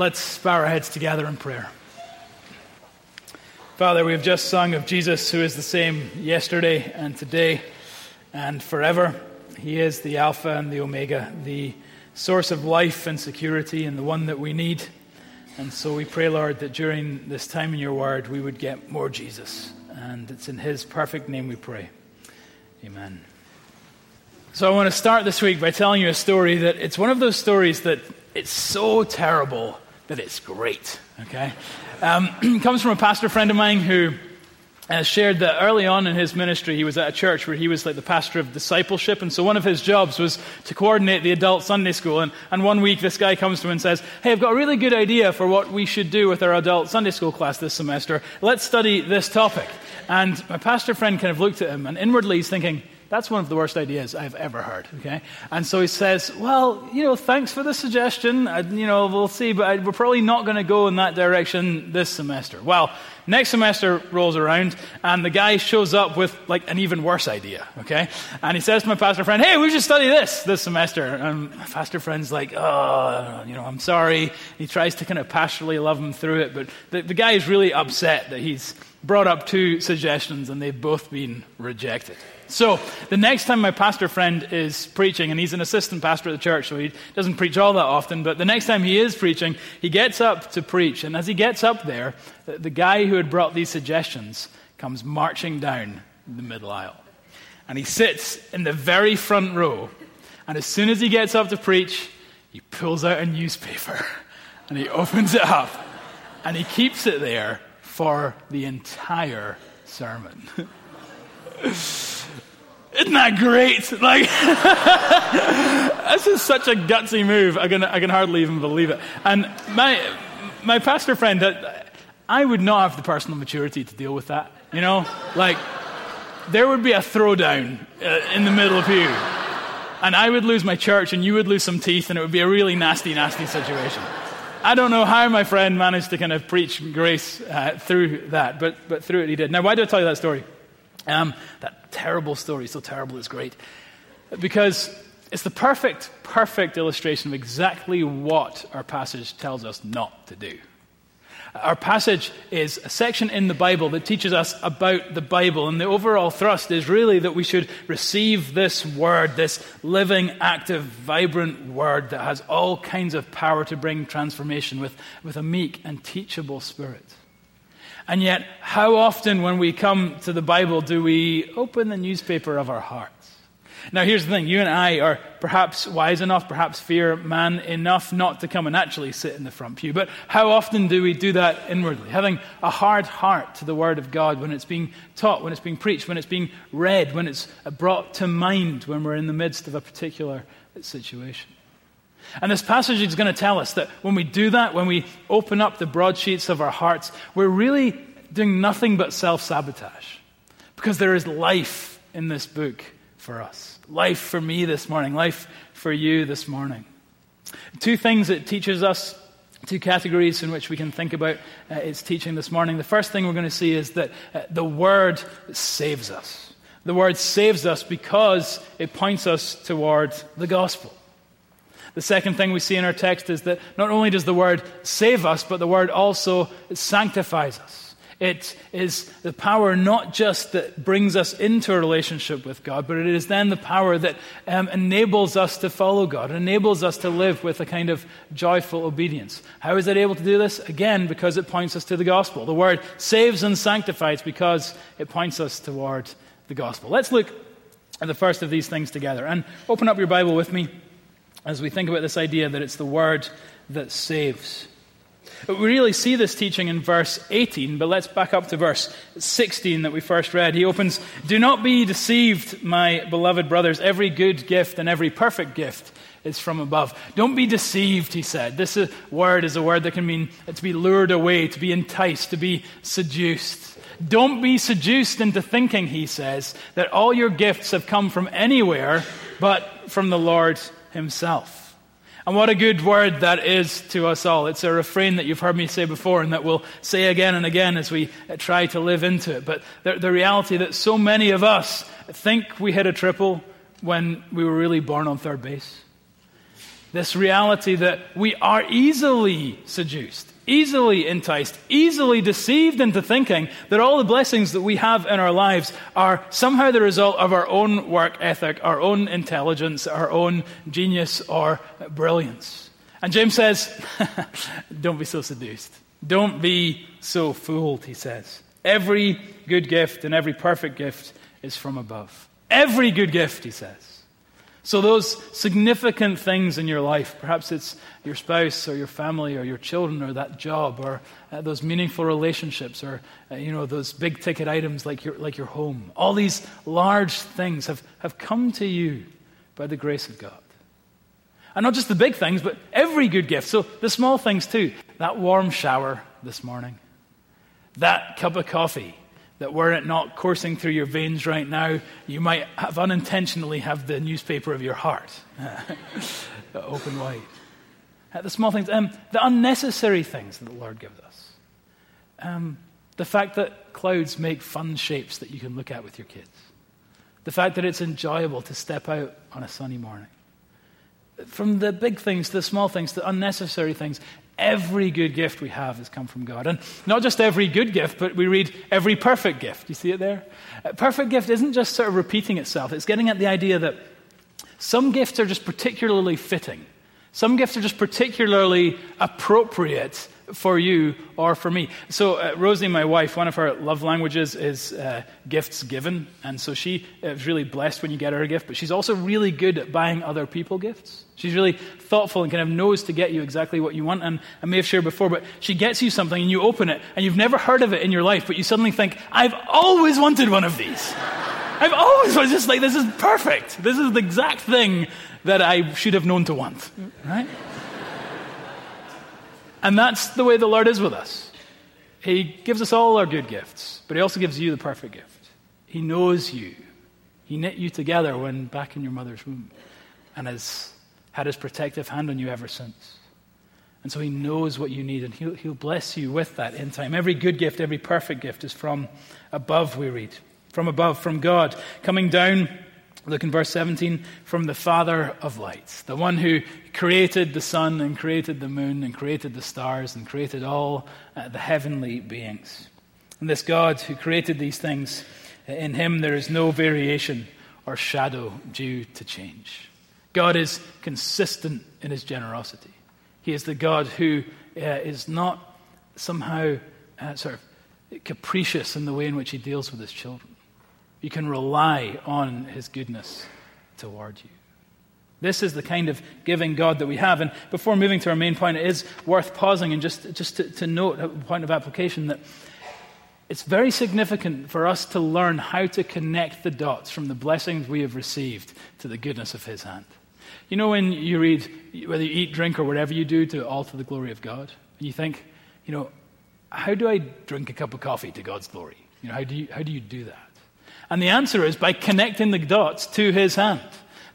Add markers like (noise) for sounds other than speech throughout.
let's bow our heads together in prayer. Father, we have just sung of Jesus, who is the same yesterday and today and forever. He is the Alpha and the Omega, the source of life and security, and the one that we need. And so we pray, Lord, that during this time in your word, we would get more Jesus. And it's in his perfect name we pray. Amen. So I want to start this week by telling you a story that it's one of those stories that it's so terrible that it's great. Okay? Um, (clears throat) comes from a pastor friend of mine who uh, shared that early on in his ministry, he was at a church where he was like the pastor of discipleship. And so one of his jobs was to coordinate the adult Sunday school. And, and one week, this guy comes to him and says, Hey, I've got a really good idea for what we should do with our adult Sunday school class this semester. Let's study this topic. And my pastor friend kind of looked at him, and inwardly he's thinking, that's one of the worst ideas I've ever heard. Okay, and so he says, "Well, you know, thanks for the suggestion. I, you know, we'll see, but I, we're probably not going to go in that direction this semester." Well, next semester rolls around, and the guy shows up with like an even worse idea. Okay, and he says to my pastor friend, "Hey, we should study this this semester." And my pastor friend's like, "Oh, you know, I'm sorry." He tries to kind of pastorally love him through it, but the, the guy is really upset that he's brought up two suggestions and they've both been rejected. So, the next time my pastor friend is preaching, and he's an assistant pastor at the church, so he doesn't preach all that often, but the next time he is preaching, he gets up to preach. And as he gets up there, the guy who had brought these suggestions comes marching down the middle aisle. And he sits in the very front row. And as soon as he gets up to preach, he pulls out a newspaper (laughs) and he opens it up and he keeps it there for the entire sermon. (laughs) Isn't that great? Like, (laughs) this is such a gutsy move. I can, I can hardly even believe it. And my, my pastor friend, uh, I would not have the personal maturity to deal with that. You know, like, there would be a throwdown uh, in the middle of you. And I would lose my church, and you would lose some teeth, and it would be a really nasty, nasty situation. I don't know how my friend managed to kind of preach grace uh, through that, but, but through it he did. Now, why do I tell you that story? Um, that terrible story, so terrible it's great. Because it's the perfect, perfect illustration of exactly what our passage tells us not to do. Our passage is a section in the Bible that teaches us about the Bible, and the overall thrust is really that we should receive this word, this living, active, vibrant word that has all kinds of power to bring transformation with, with a meek and teachable spirit. And yet, how often when we come to the Bible do we open the newspaper of our hearts? Now, here's the thing you and I are perhaps wise enough, perhaps fear man enough not to come and actually sit in the front pew. But how often do we do that inwardly? Having a hard heart to the Word of God when it's being taught, when it's being preached, when it's being read, when it's brought to mind when we're in the midst of a particular situation. And this passage is going to tell us that when we do that, when we open up the broadsheets of our hearts, we're really doing nothing but self sabotage. Because there is life in this book for us. Life for me this morning, life for you this morning. Two things it teaches us, two categories in which we can think about uh, its teaching this morning. The first thing we're going to see is that uh, the Word saves us. The Word saves us because it points us toward the gospel. The second thing we see in our text is that not only does the word save us, but the word also sanctifies us. It is the power not just that brings us into a relationship with God, but it is then the power that um, enables us to follow God, enables us to live with a kind of joyful obedience. How is it able to do this? Again, because it points us to the gospel. The word saves and sanctifies because it points us toward the gospel. Let's look at the first of these things together. And open up your Bible with me as we think about this idea that it's the word that saves. We really see this teaching in verse 18, but let's back up to verse 16 that we first read. He opens, Do not be deceived, my beloved brothers. Every good gift and every perfect gift is from above. Don't be deceived, he said. This word is a word that can mean to be lured away, to be enticed, to be seduced. Don't be seduced into thinking, he says, that all your gifts have come from anywhere but from the Lord himself. And what a good word that is to us all. It's a refrain that you've heard me say before and that we'll say again and again as we try to live into it. But the, the reality that so many of us think we hit a triple when we were really born on third base. This reality that we are easily seduced, easily enticed, easily deceived into thinking that all the blessings that we have in our lives are somehow the result of our own work ethic, our own intelligence, our own genius or brilliance. And James says, (laughs) don't be so seduced. Don't be so fooled, he says. Every good gift and every perfect gift is from above. Every good gift, he says. So, those significant things in your life, perhaps it's your spouse or your family or your children or that job or uh, those meaningful relationships or uh, you know, those big ticket items like your, like your home, all these large things have, have come to you by the grace of God. And not just the big things, but every good gift. So, the small things too. That warm shower this morning, that cup of coffee that were it not coursing through your veins right now, you might have unintentionally have the newspaper of your heart (laughs) open wide. Uh, the small things, um, the unnecessary things that the Lord gives us. Um, the fact that clouds make fun shapes that you can look at with your kids. The fact that it's enjoyable to step out on a sunny morning. From the big things to the small things, to unnecessary things, every good gift we have has come from God. And not just every good gift, but we read every perfect gift. You see it there? A perfect gift isn't just sort of repeating itself, it's getting at the idea that some gifts are just particularly fitting, some gifts are just particularly appropriate for you or for me. So, uh, Rosie, my wife, one of her love languages is uh, gifts given. And so she is really blessed when you get her a gift, but she's also really good at buying other people gifts. She's really thoughtful and kind of knows to get you exactly what you want. And I may have shared before, but she gets you something and you open it and you've never heard of it in your life, but you suddenly think, I've always wanted one of these. I've always was just like, this is perfect. This is the exact thing that I should have known to want. Right? And that's the way the Lord is with us. He gives us all our good gifts, but He also gives you the perfect gift. He knows you. He knit you together when back in your mother's womb and has had His protective hand on you ever since. And so He knows what you need, and He'll, he'll bless you with that in time. Every good gift, every perfect gift is from above, we read. From above, from God, coming down Look in verse 17 from the Father of lights, the one who created the sun and created the moon and created the stars and created all uh, the heavenly beings. And this God who created these things, uh, in him there is no variation or shadow due to change. God is consistent in his generosity. He is the God who uh, is not somehow uh, sort of capricious in the way in which he deals with his children. You can rely on his goodness toward you. This is the kind of giving God that we have. And before moving to our main point, it is worth pausing and just, just to, to note a point of application that it's very significant for us to learn how to connect the dots from the blessings we have received to the goodness of his hand. You know, when you read, whether you eat, drink, or whatever you do to all to the glory of God, you think, you know, how do I drink a cup of coffee to God's glory? You know, how do you, how do, you do that? And the answer is by connecting the dots to his hand.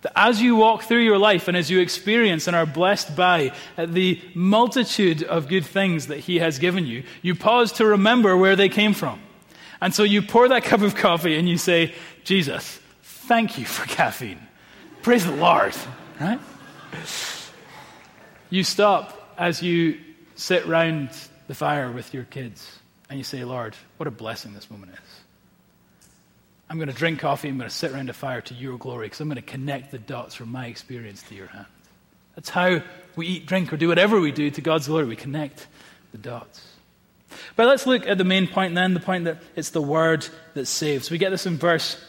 That as you walk through your life and as you experience and are blessed by the multitude of good things that he has given you, you pause to remember where they came from. And so you pour that cup of coffee and you say, Jesus, thank you for caffeine. Praise the Lord. Right? You stop as you sit round the fire with your kids and you say, Lord, what a blessing this moment is. I'm going to drink coffee. I'm going to sit around a fire to your glory because I'm going to connect the dots from my experience to your hand. That's how we eat, drink, or do whatever we do to God's glory. We connect the dots. But let's look at the main point then the point that it's the word that saves. We get this in verse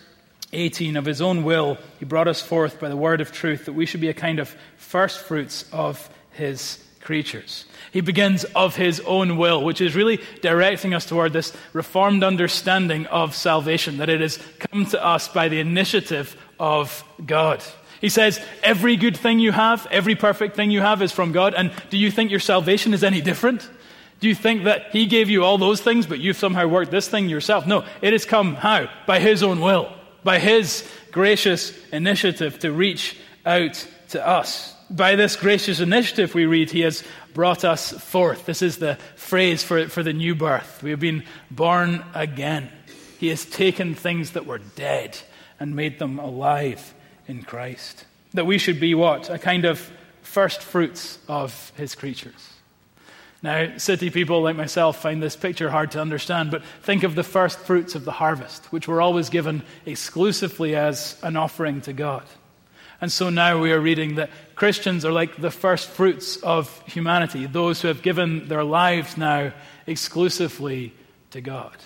18 of his own will. He brought us forth by the word of truth that we should be a kind of first fruits of his creatures. He begins of his own will, which is really directing us toward this reformed understanding of salvation, that it has come to us by the initiative of God. He says, Every good thing you have, every perfect thing you have is from God. And do you think your salvation is any different? Do you think that He gave you all those things, but you've somehow worked this thing yourself? No, it has come how? By His own will, by His gracious initiative to reach out to us. By this gracious initiative, we read, He has brought us forth. This is the phrase for, for the new birth. We have been born again. He has taken things that were dead and made them alive in Christ. That we should be what? A kind of first fruits of his creatures. Now, city people like myself find this picture hard to understand, but think of the first fruits of the harvest, which were always given exclusively as an offering to God. And so now we are reading that Christians are like the first fruits of humanity, those who have given their lives now exclusively to God.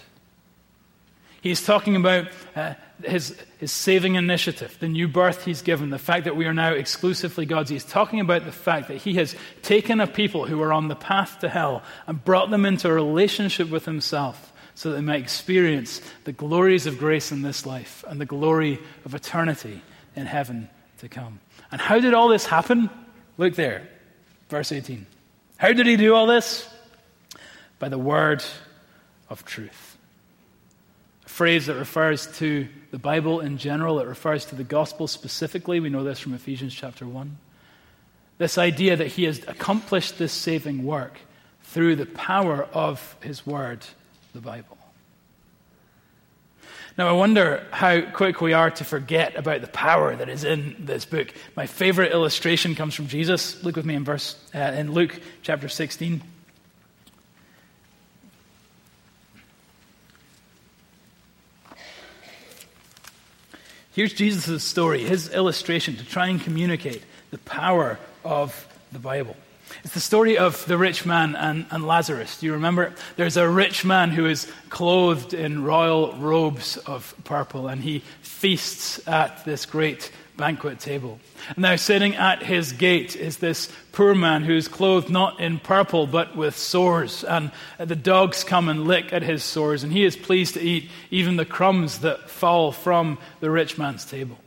He's talking about uh, his, his saving initiative, the new birth he's given, the fact that we are now exclusively God's. He's talking about the fact that he has taken a people who are on the path to hell and brought them into a relationship with himself so that they might experience the glories of grace in this life and the glory of eternity in heaven to come. And how did all this happen? Look there, verse 18. How did he do all this? By the word of truth A phrase that refers to the Bible in general, it refers to the gospel specifically. We know this from Ephesians chapter 1. This idea that he has accomplished this saving work through the power of his word, the Bible. Now, I wonder how quick we are to forget about the power that is in this book. My favorite illustration comes from Jesus. Look with me in verse uh, in Luke chapter 16. Here's Jesus' story, his illustration to try and communicate the power of the Bible. It's the story of the rich man and, and, Lazarus. Do you remember? There's a rich man who is clothed in royal robes of purple, and he feasts at this great banquet table. And now, sitting at his gate is this poor man who is clothed not in purple but with sores. And the dogs come and lick at his sores, and he is pleased to eat even the crumbs that fall from the rich man's table.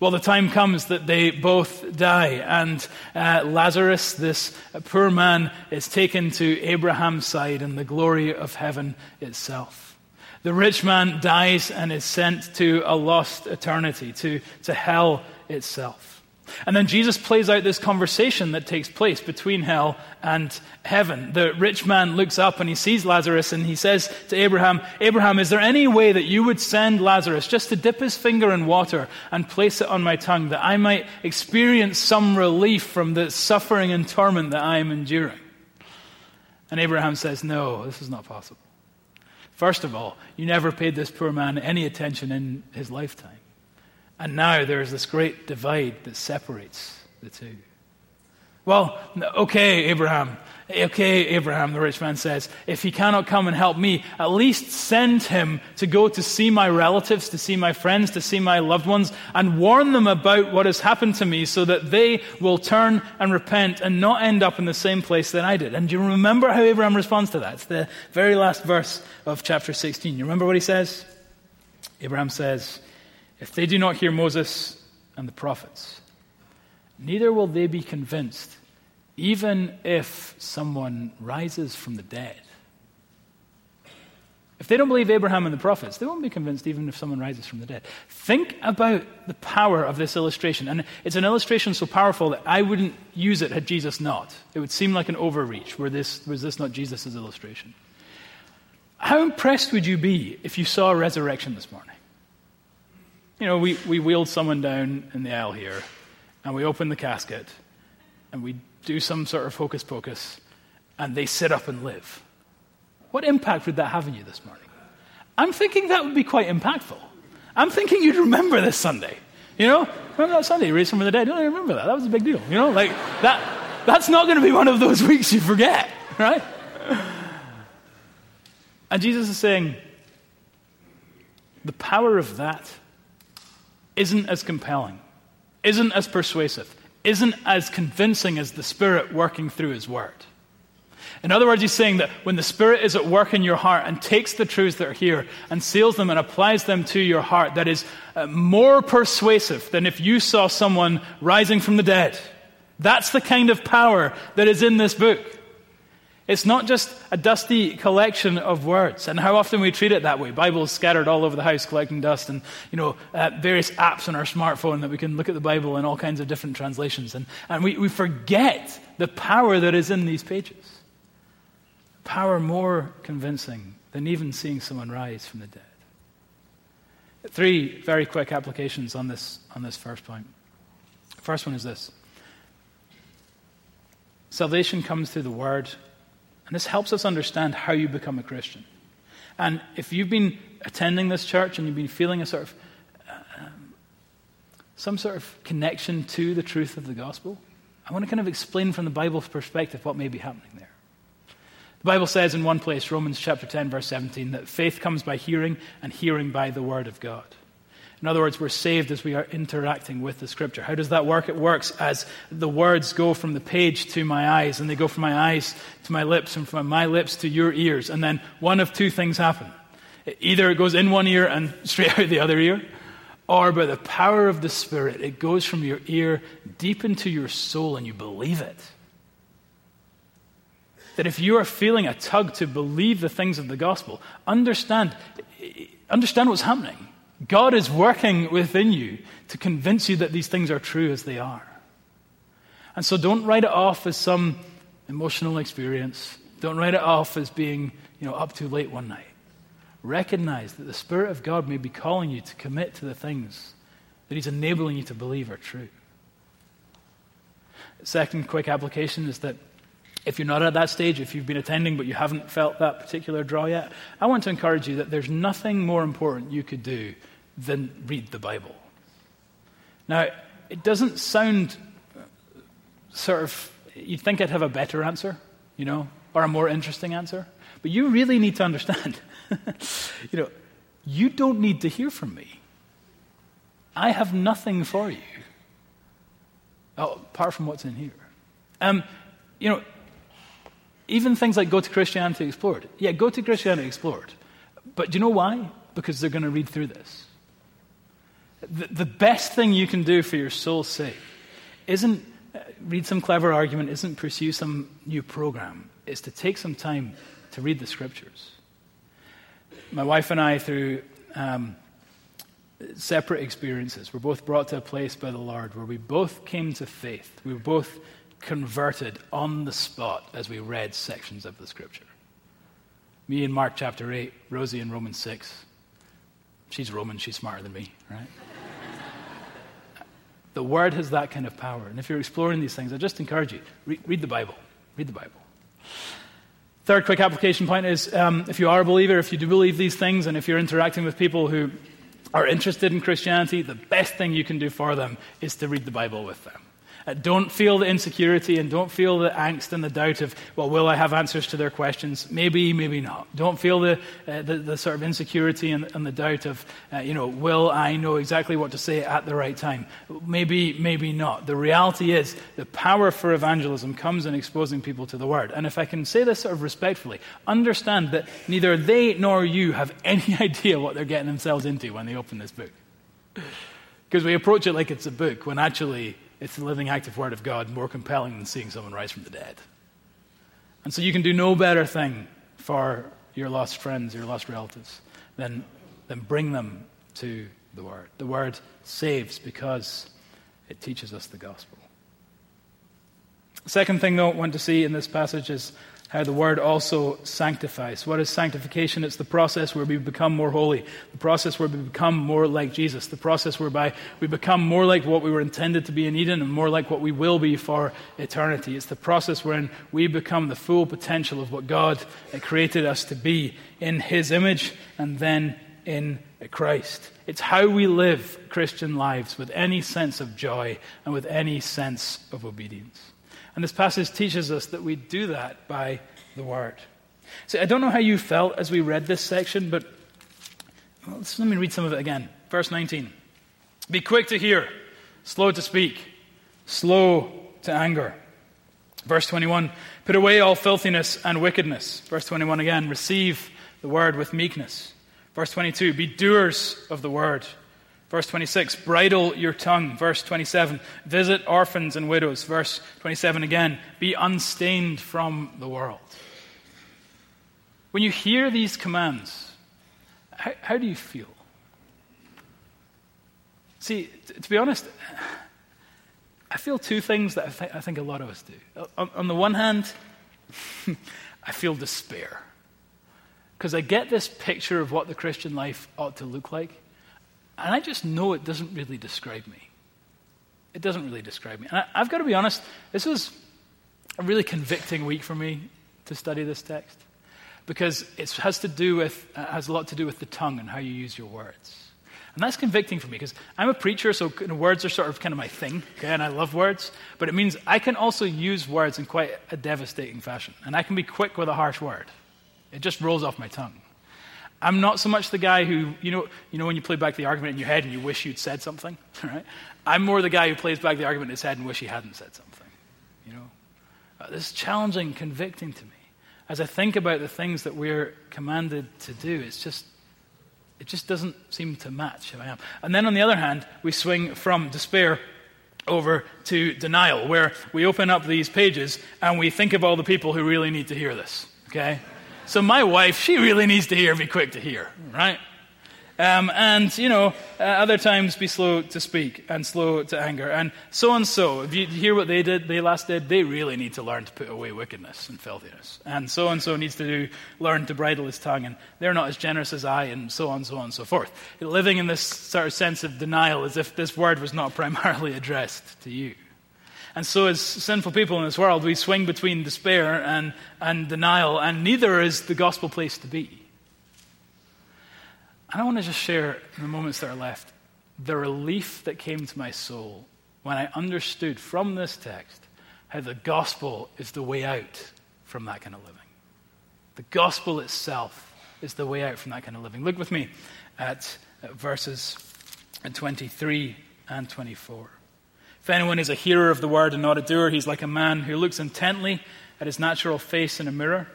Well, the time comes that they both die, and uh, Lazarus, this poor man, is taken to Abraham's side in the glory of heaven itself. The rich man dies and is sent to a lost eternity, to, to hell itself. And then Jesus plays out this conversation that takes place between hell and heaven. The rich man looks up and he sees Lazarus and he says to Abraham, Abraham, is there any way that you would send Lazarus just to dip his finger in water and place it on my tongue that I might experience some relief from the suffering and torment that I am enduring? And Abraham says, No, this is not possible. First of all, you never paid this poor man any attention in his lifetime. And now there is this great divide that separates the two. Well, okay, Abraham. Okay, Abraham, the rich man says, if he cannot come and help me, at least send him to go to see my relatives, to see my friends, to see my loved ones, and warn them about what has happened to me so that they will turn and repent and not end up in the same place that I did. And do you remember how Abraham responds to that? It's the very last verse of chapter 16. You remember what he says? Abraham says, If they do not hear Moses and the prophets, neither will they be convinced even if someone rises from the dead. If they don't believe Abraham and the prophets, they won't be convinced even if someone rises from the dead. Think about the power of this illustration. And it's an illustration so powerful that I wouldn't use it had Jesus not. It would seem like an overreach. Were this, was this not Jesus' illustration? How impressed would you be if you saw a resurrection this morning? You know, we, we wheeled someone down in the aisle here, and we open the casket, and we do some sort of hocus pocus, and they sit up and live. What impact would that have on you this morning? I'm thinking that would be quite impactful. I'm thinking you'd remember this Sunday. You know, remember that Sunday, raised from the dead? Don't remember that. That was a big deal. You know, like that. That's not going to be one of those (laughs) weeks you forget, right? And Jesus is saying, the power of that isn't as compelling, isn't as persuasive, isn't as convincing as the Spirit working through His Word. In other words, he's saying that when the Spirit is at work in your heart and takes the truths that are here and seals them and applies them to your heart, that is uh, more persuasive than if you saw someone rising from the dead. That's the kind of power that is in this book. It's not just a dusty collection of words, and how often we treat it that way. Bibles scattered all over the house collecting dust, and you know uh, various apps on our smartphone that we can look at the Bible in all kinds of different translations, and, and we, we forget the power that is in these pages. Power more convincing than even seeing someone rise from the dead. Three very quick applications on this on this first point. First one is this: Salvation comes through the Word, and this helps us understand how you become a Christian. And if you've been attending this church and you've been feeling a sort of um, some sort of connection to the truth of the gospel, I want to kind of explain from the Bible's perspective what may be happening there. The Bible says in one place, Romans chapter 10, verse 17, that faith comes by hearing, and hearing by the word of God. In other words, we're saved as we are interacting with the scripture. How does that work? It works as the words go from the page to my eyes, and they go from my eyes to my lips, and from my lips to your ears. And then one of two things happen. Either it goes in one ear and (laughs) straight out the other ear, or by the power of the Spirit, it goes from your ear deep into your soul, and you believe it. That if you are feeling a tug to believe the things of the gospel, understand, understand what's happening God is working within you to convince you that these things are true as they are. And so don't write it off as some emotional experience. Don't write it off as being, you know, up too late one night. Recognize that the Spirit of God may be calling you to commit to the things that He's enabling you to believe are true. Second quick application is that if you're not at that stage, if you've been attending but you haven't felt that particular draw yet, I want to encourage you that there's nothing more important you could do than read the Bible. Now, it doesn't sound sort of, you'd think I'd have a better answer, you know, or a more interesting answer. But you really need to understand, (laughs) you know, you don't need to hear from me. I have nothing for you oh, apart from what's in here. Um, you know, even things like go to Christianity Explored. Yeah, go to Christianity Explored. But do you know why? Because they're going to read through this. The, the best thing you can do for your soul's sake isn't uh, read some clever argument, isn't pursue some new program. is to take some time to read the scriptures. My wife and I, through um, separate experiences, were both brought to a place by the Lord where we both came to faith. We were both converted on the spot as we read sections of the scripture. Me in Mark chapter 8, Rosie in Romans 6. She's Roman, she's smarter than me, right? (laughs) The Word has that kind of power. And if you're exploring these things, I just encourage you read, read the Bible. Read the Bible. Third quick application point is um, if you are a believer, if you do believe these things, and if you're interacting with people who are interested in Christianity, the best thing you can do for them is to read the Bible with them. Uh, don't feel the insecurity and don't feel the angst and the doubt of, well, will I have answers to their questions? Maybe, maybe not. Don't feel the, uh, the, the, sort of insecurity and, and the doubt of, uh, you know, will I know exactly what to say at the right time? Maybe, maybe not. The reality is the power for evangelism comes in exposing people to the Word. And if I can say this sort of respectfully, understand that neither they nor you have (laughs) any idea what they're getting themselves into when they open this book. Because we approach it like it's a book when actually it's the living, active Word of God more compelling than seeing someone rise from the dead. And so you can do no better thing for your lost friends, your lost relatives, than, than bring them to the Word. The Word saves because it teaches us the gospel. Second thing, though, I want to see in this passage is how the word also sanctifies. What is sanctification? It's the process where we become more holy, the process where we become more like Jesus, the process whereby we become more like what we were intended to be in Eden and more like what we will be for eternity. It's the process wherein we become the full potential of what God created us to be in His image and then in Christ. It's how we live Christian lives with any sense of joy and with any sense of obedience. And this passage teaches us that we do that by the Word. See, I don't know how you felt as we read this section, but let me read some of it again. Verse 19 Be quick to hear, slow to speak, slow to anger. Verse 21 Put away all filthiness and wickedness. Verse 21 again Receive the word with meekness. Verse 22 Be doers of the word Verse 26, bridle your tongue. Verse 27, visit orphans and widows. Verse 27 again, be unstained from the world. When you hear these commands, how, how do you feel? See, t- to be honest, I feel two things that I, th- I think a lot of us do. On, on the one hand, (laughs) I feel despair. Because I get this picture of what the Christian life ought to look like. And I just know it doesn't really describe me. It doesn't really describe me. And I, have got to be honest, this was a really convicting week for me to study this text because it has to do with uh, has a lot to do with the tongue and how you use your words. And that's convicting for me because I'm a preacher, so words are sort of kind of my thing, okay, and I love words. But it means I can also use words in quite a devastating fashion. And I can be quick with a harsh word, it just rolls off my tongue. I'm not so much the guy who, you know, you know when you play back the argument in your head and you wish you'd said something, (laughs) right? I'm more the guy who plays back the argument in his head and wish he hadn't said something, you know? Uh, this is challenging, convicting to me. As I think about the things that we're commanded to do, it's just, it just doesn't seem to match who I am. And then on the other hand, we swing from despair over to denial, where we open up these pages and we think of all the people who really need to hear this, okay? So my wife, she really needs to hear, be quick to hear, right? Um, and, you know, uh, other times be slow to speak and slow to anger. And so and so, if you hear what they did, they last did, they really need to learn to put away wickedness and filthiness. And so and so needs to do, learn to bridle his tongue. And they're not as generous as I, and so on, so on, so forth. Living in this sort of sense of denial as if this word was not (laughs) primarily addressed to you. And so, as sinful people in this world, we swing between despair and, and denial, and neither is the gospel place to be. And I want to just share in the moments that are left the relief that came to my soul when I understood from this text how the gospel is the way out from that kind of living. The gospel itself is the way out from that kind of living. Look with me at, at verses 23 and 24. If anyone is a hearer of the word and not a doer, he's like a man who looks intently at his natural face in a mirror.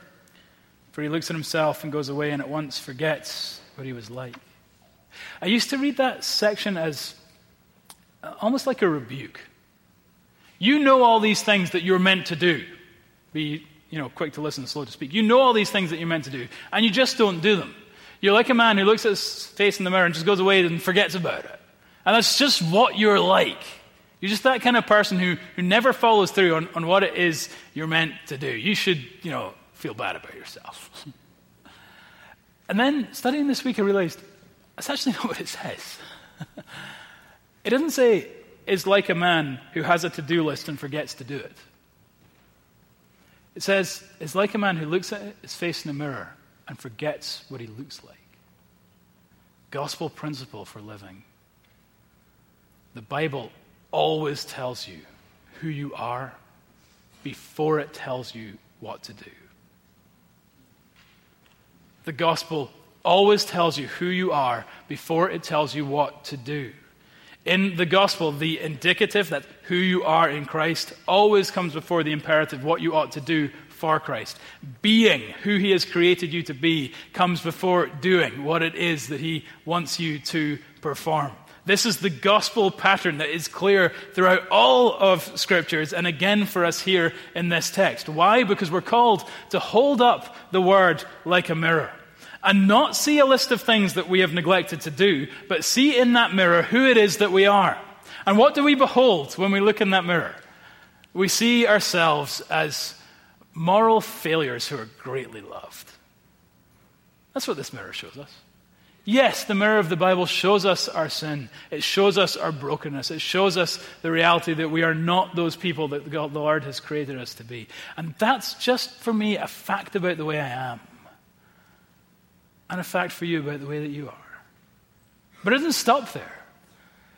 For he looks at himself and goes away and at once forgets what he was like. I used to read that section as almost like a rebuke. You know all these things that you're meant to do. Be you know, quick to listen, slow to speak. You know all these things that you're meant to do, and you just don't do them. You're like a man who looks at his face in the mirror and just goes away and forgets about it. And that's just what you're like. You're just that kind of person who, who never follows through on, on what it is you're meant to do. You should, you know, feel bad about yourself. (laughs) and then studying this week, I realized that's actually (laughs) not what it says. (laughs) it doesn't say, is like a man who has a to do list and forgets to do it. It says, is like a man who looks at his face in a mirror and forgets what he looks like. Gospel principle for living. The Bible always tells you who you are before it tells you what to do. The gospel always tells you who you are before it tells you what to do. In the gospel, the indicative that who you are in Christ always comes before the imperative what you ought to do for Christ. Being who He has created you to be comes before doing what it is that He wants you to perform. This is the gospel pattern that is clear throughout all of scriptures and again for us here in this text. Why? Because we're called to hold up the word like a mirror and not see a list of things that we have neglected to do, but see in that mirror who it is that we are. And what do we behold when we look in that mirror? We see ourselves as moral failures who are greatly loved. That's what this mirror shows us. Yes, the mirror of the Bible shows us our sin. It shows us our brokenness. It shows us the reality that we are not those people that God, the Lord has created us to be. And that's just for me a fact about the way I am, and a fact for you about the way that you are. But it doesn't stop there.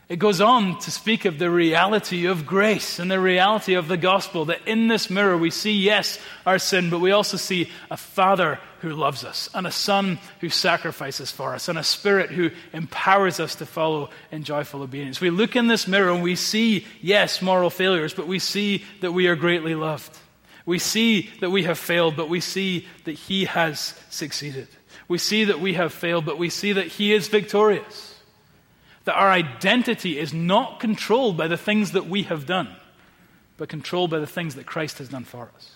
It goes on to speak of the reality of grace and the reality of the gospel. That in this mirror we see, yes, our sin, but we also see a Father who loves us, and a Son who sacrifices for us, and a Spirit who empowers us to follow in joyful obedience. We look in this mirror and we see, yes, moral failures, but we see that we are greatly loved. We see that we have failed, but we see that He has succeeded. We see that we have failed, but we see that He is victorious that our identity is not controlled by the things that we have done, but controlled by the things that Christ has done for us.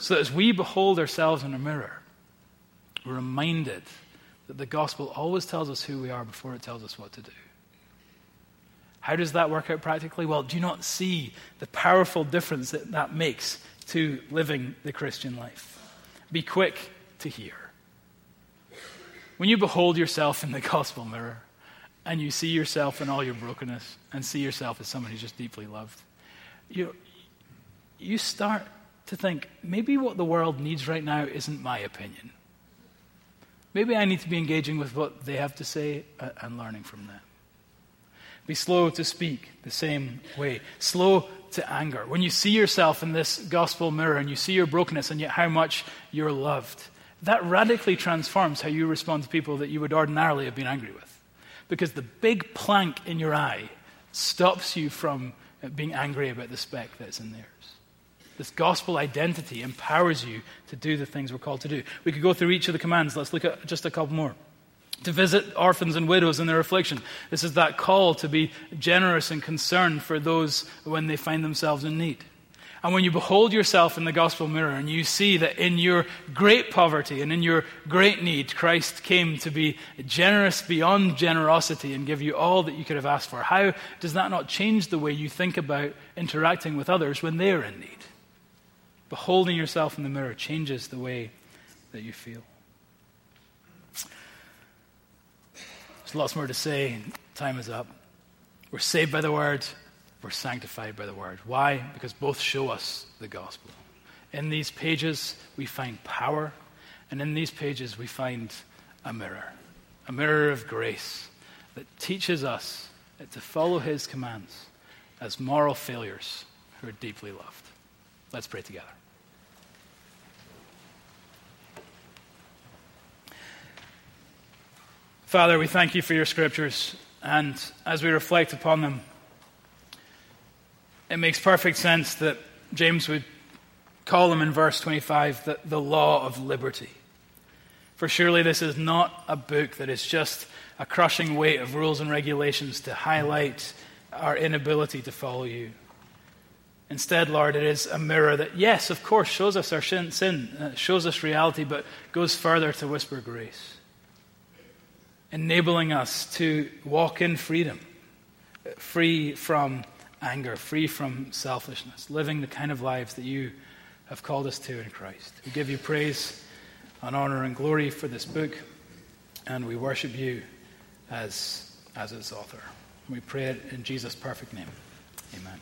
So that as we behold ourselves in a mirror, we're reminded that the gospel always tells us who we are before it tells us what to do. How does that work out practically? Well, do you not see the powerful difference that that makes to living the Christian life? Be quick to hear. When you behold yourself in the (laughs) gospel mirror and you see yourself in all your brokenness and see yourself as someone who's just deeply loved, you, you start to think maybe what the world needs right now isn't my opinion. Maybe I need to be engaging with what they have to say uh, and learning from them. Be slow to speak the same way, slow to anger. When you see yourself in this gospel mirror and you see your brokenness and yet how much you're loved, that radically transforms how you respond to people that you would ordinarily have been angry with. Because the big plank in your eye stops you from uh, being angry about the speck that's in theirs. This gospel identity empowers you to do the things we're called to do. We could go through each of the commands. Let's look at just a couple more. To visit orphans and widows in their affliction. This is that call to be generous and concerned for those when they find themselves in need. And when you behold yourself in the gospel mirror and you see that in your great poverty and in your great need, Christ came to be generous beyond generosity and give you all that you could have asked for, how does that not change the way you think about interacting with others when they're in need? Beholding yourself in the mirror changes the way that you feel. There's lots more to say. Time is up. We're saved by the word. We're sanctified by the word. Why? Because both show us the gospel. In these pages, we find power, and in these pages, we find a mirror, a mirror of grace that teaches us to follow his commands as moral failures who are deeply loved. Let's pray together. Father, we thank you for your scriptures, and as we reflect upon them, it makes perfect sense that James would call them in verse 25 the, the law of liberty. For surely this is not a book that is just a crushing weight of rules and regulations to highlight our inability to follow you. Instead, Lord, it is a mirror that, yes, of course, shows us our sin, sin uh, shows us reality, but goes further to whisper grace, enabling us to walk in freedom, free from anger, free from selfishness, living the kind of lives that you have called us to in Christ. We give you praise and honor and glory for this book, and we worship you as, as its author. We pray it in Jesus' perfect name. Amen.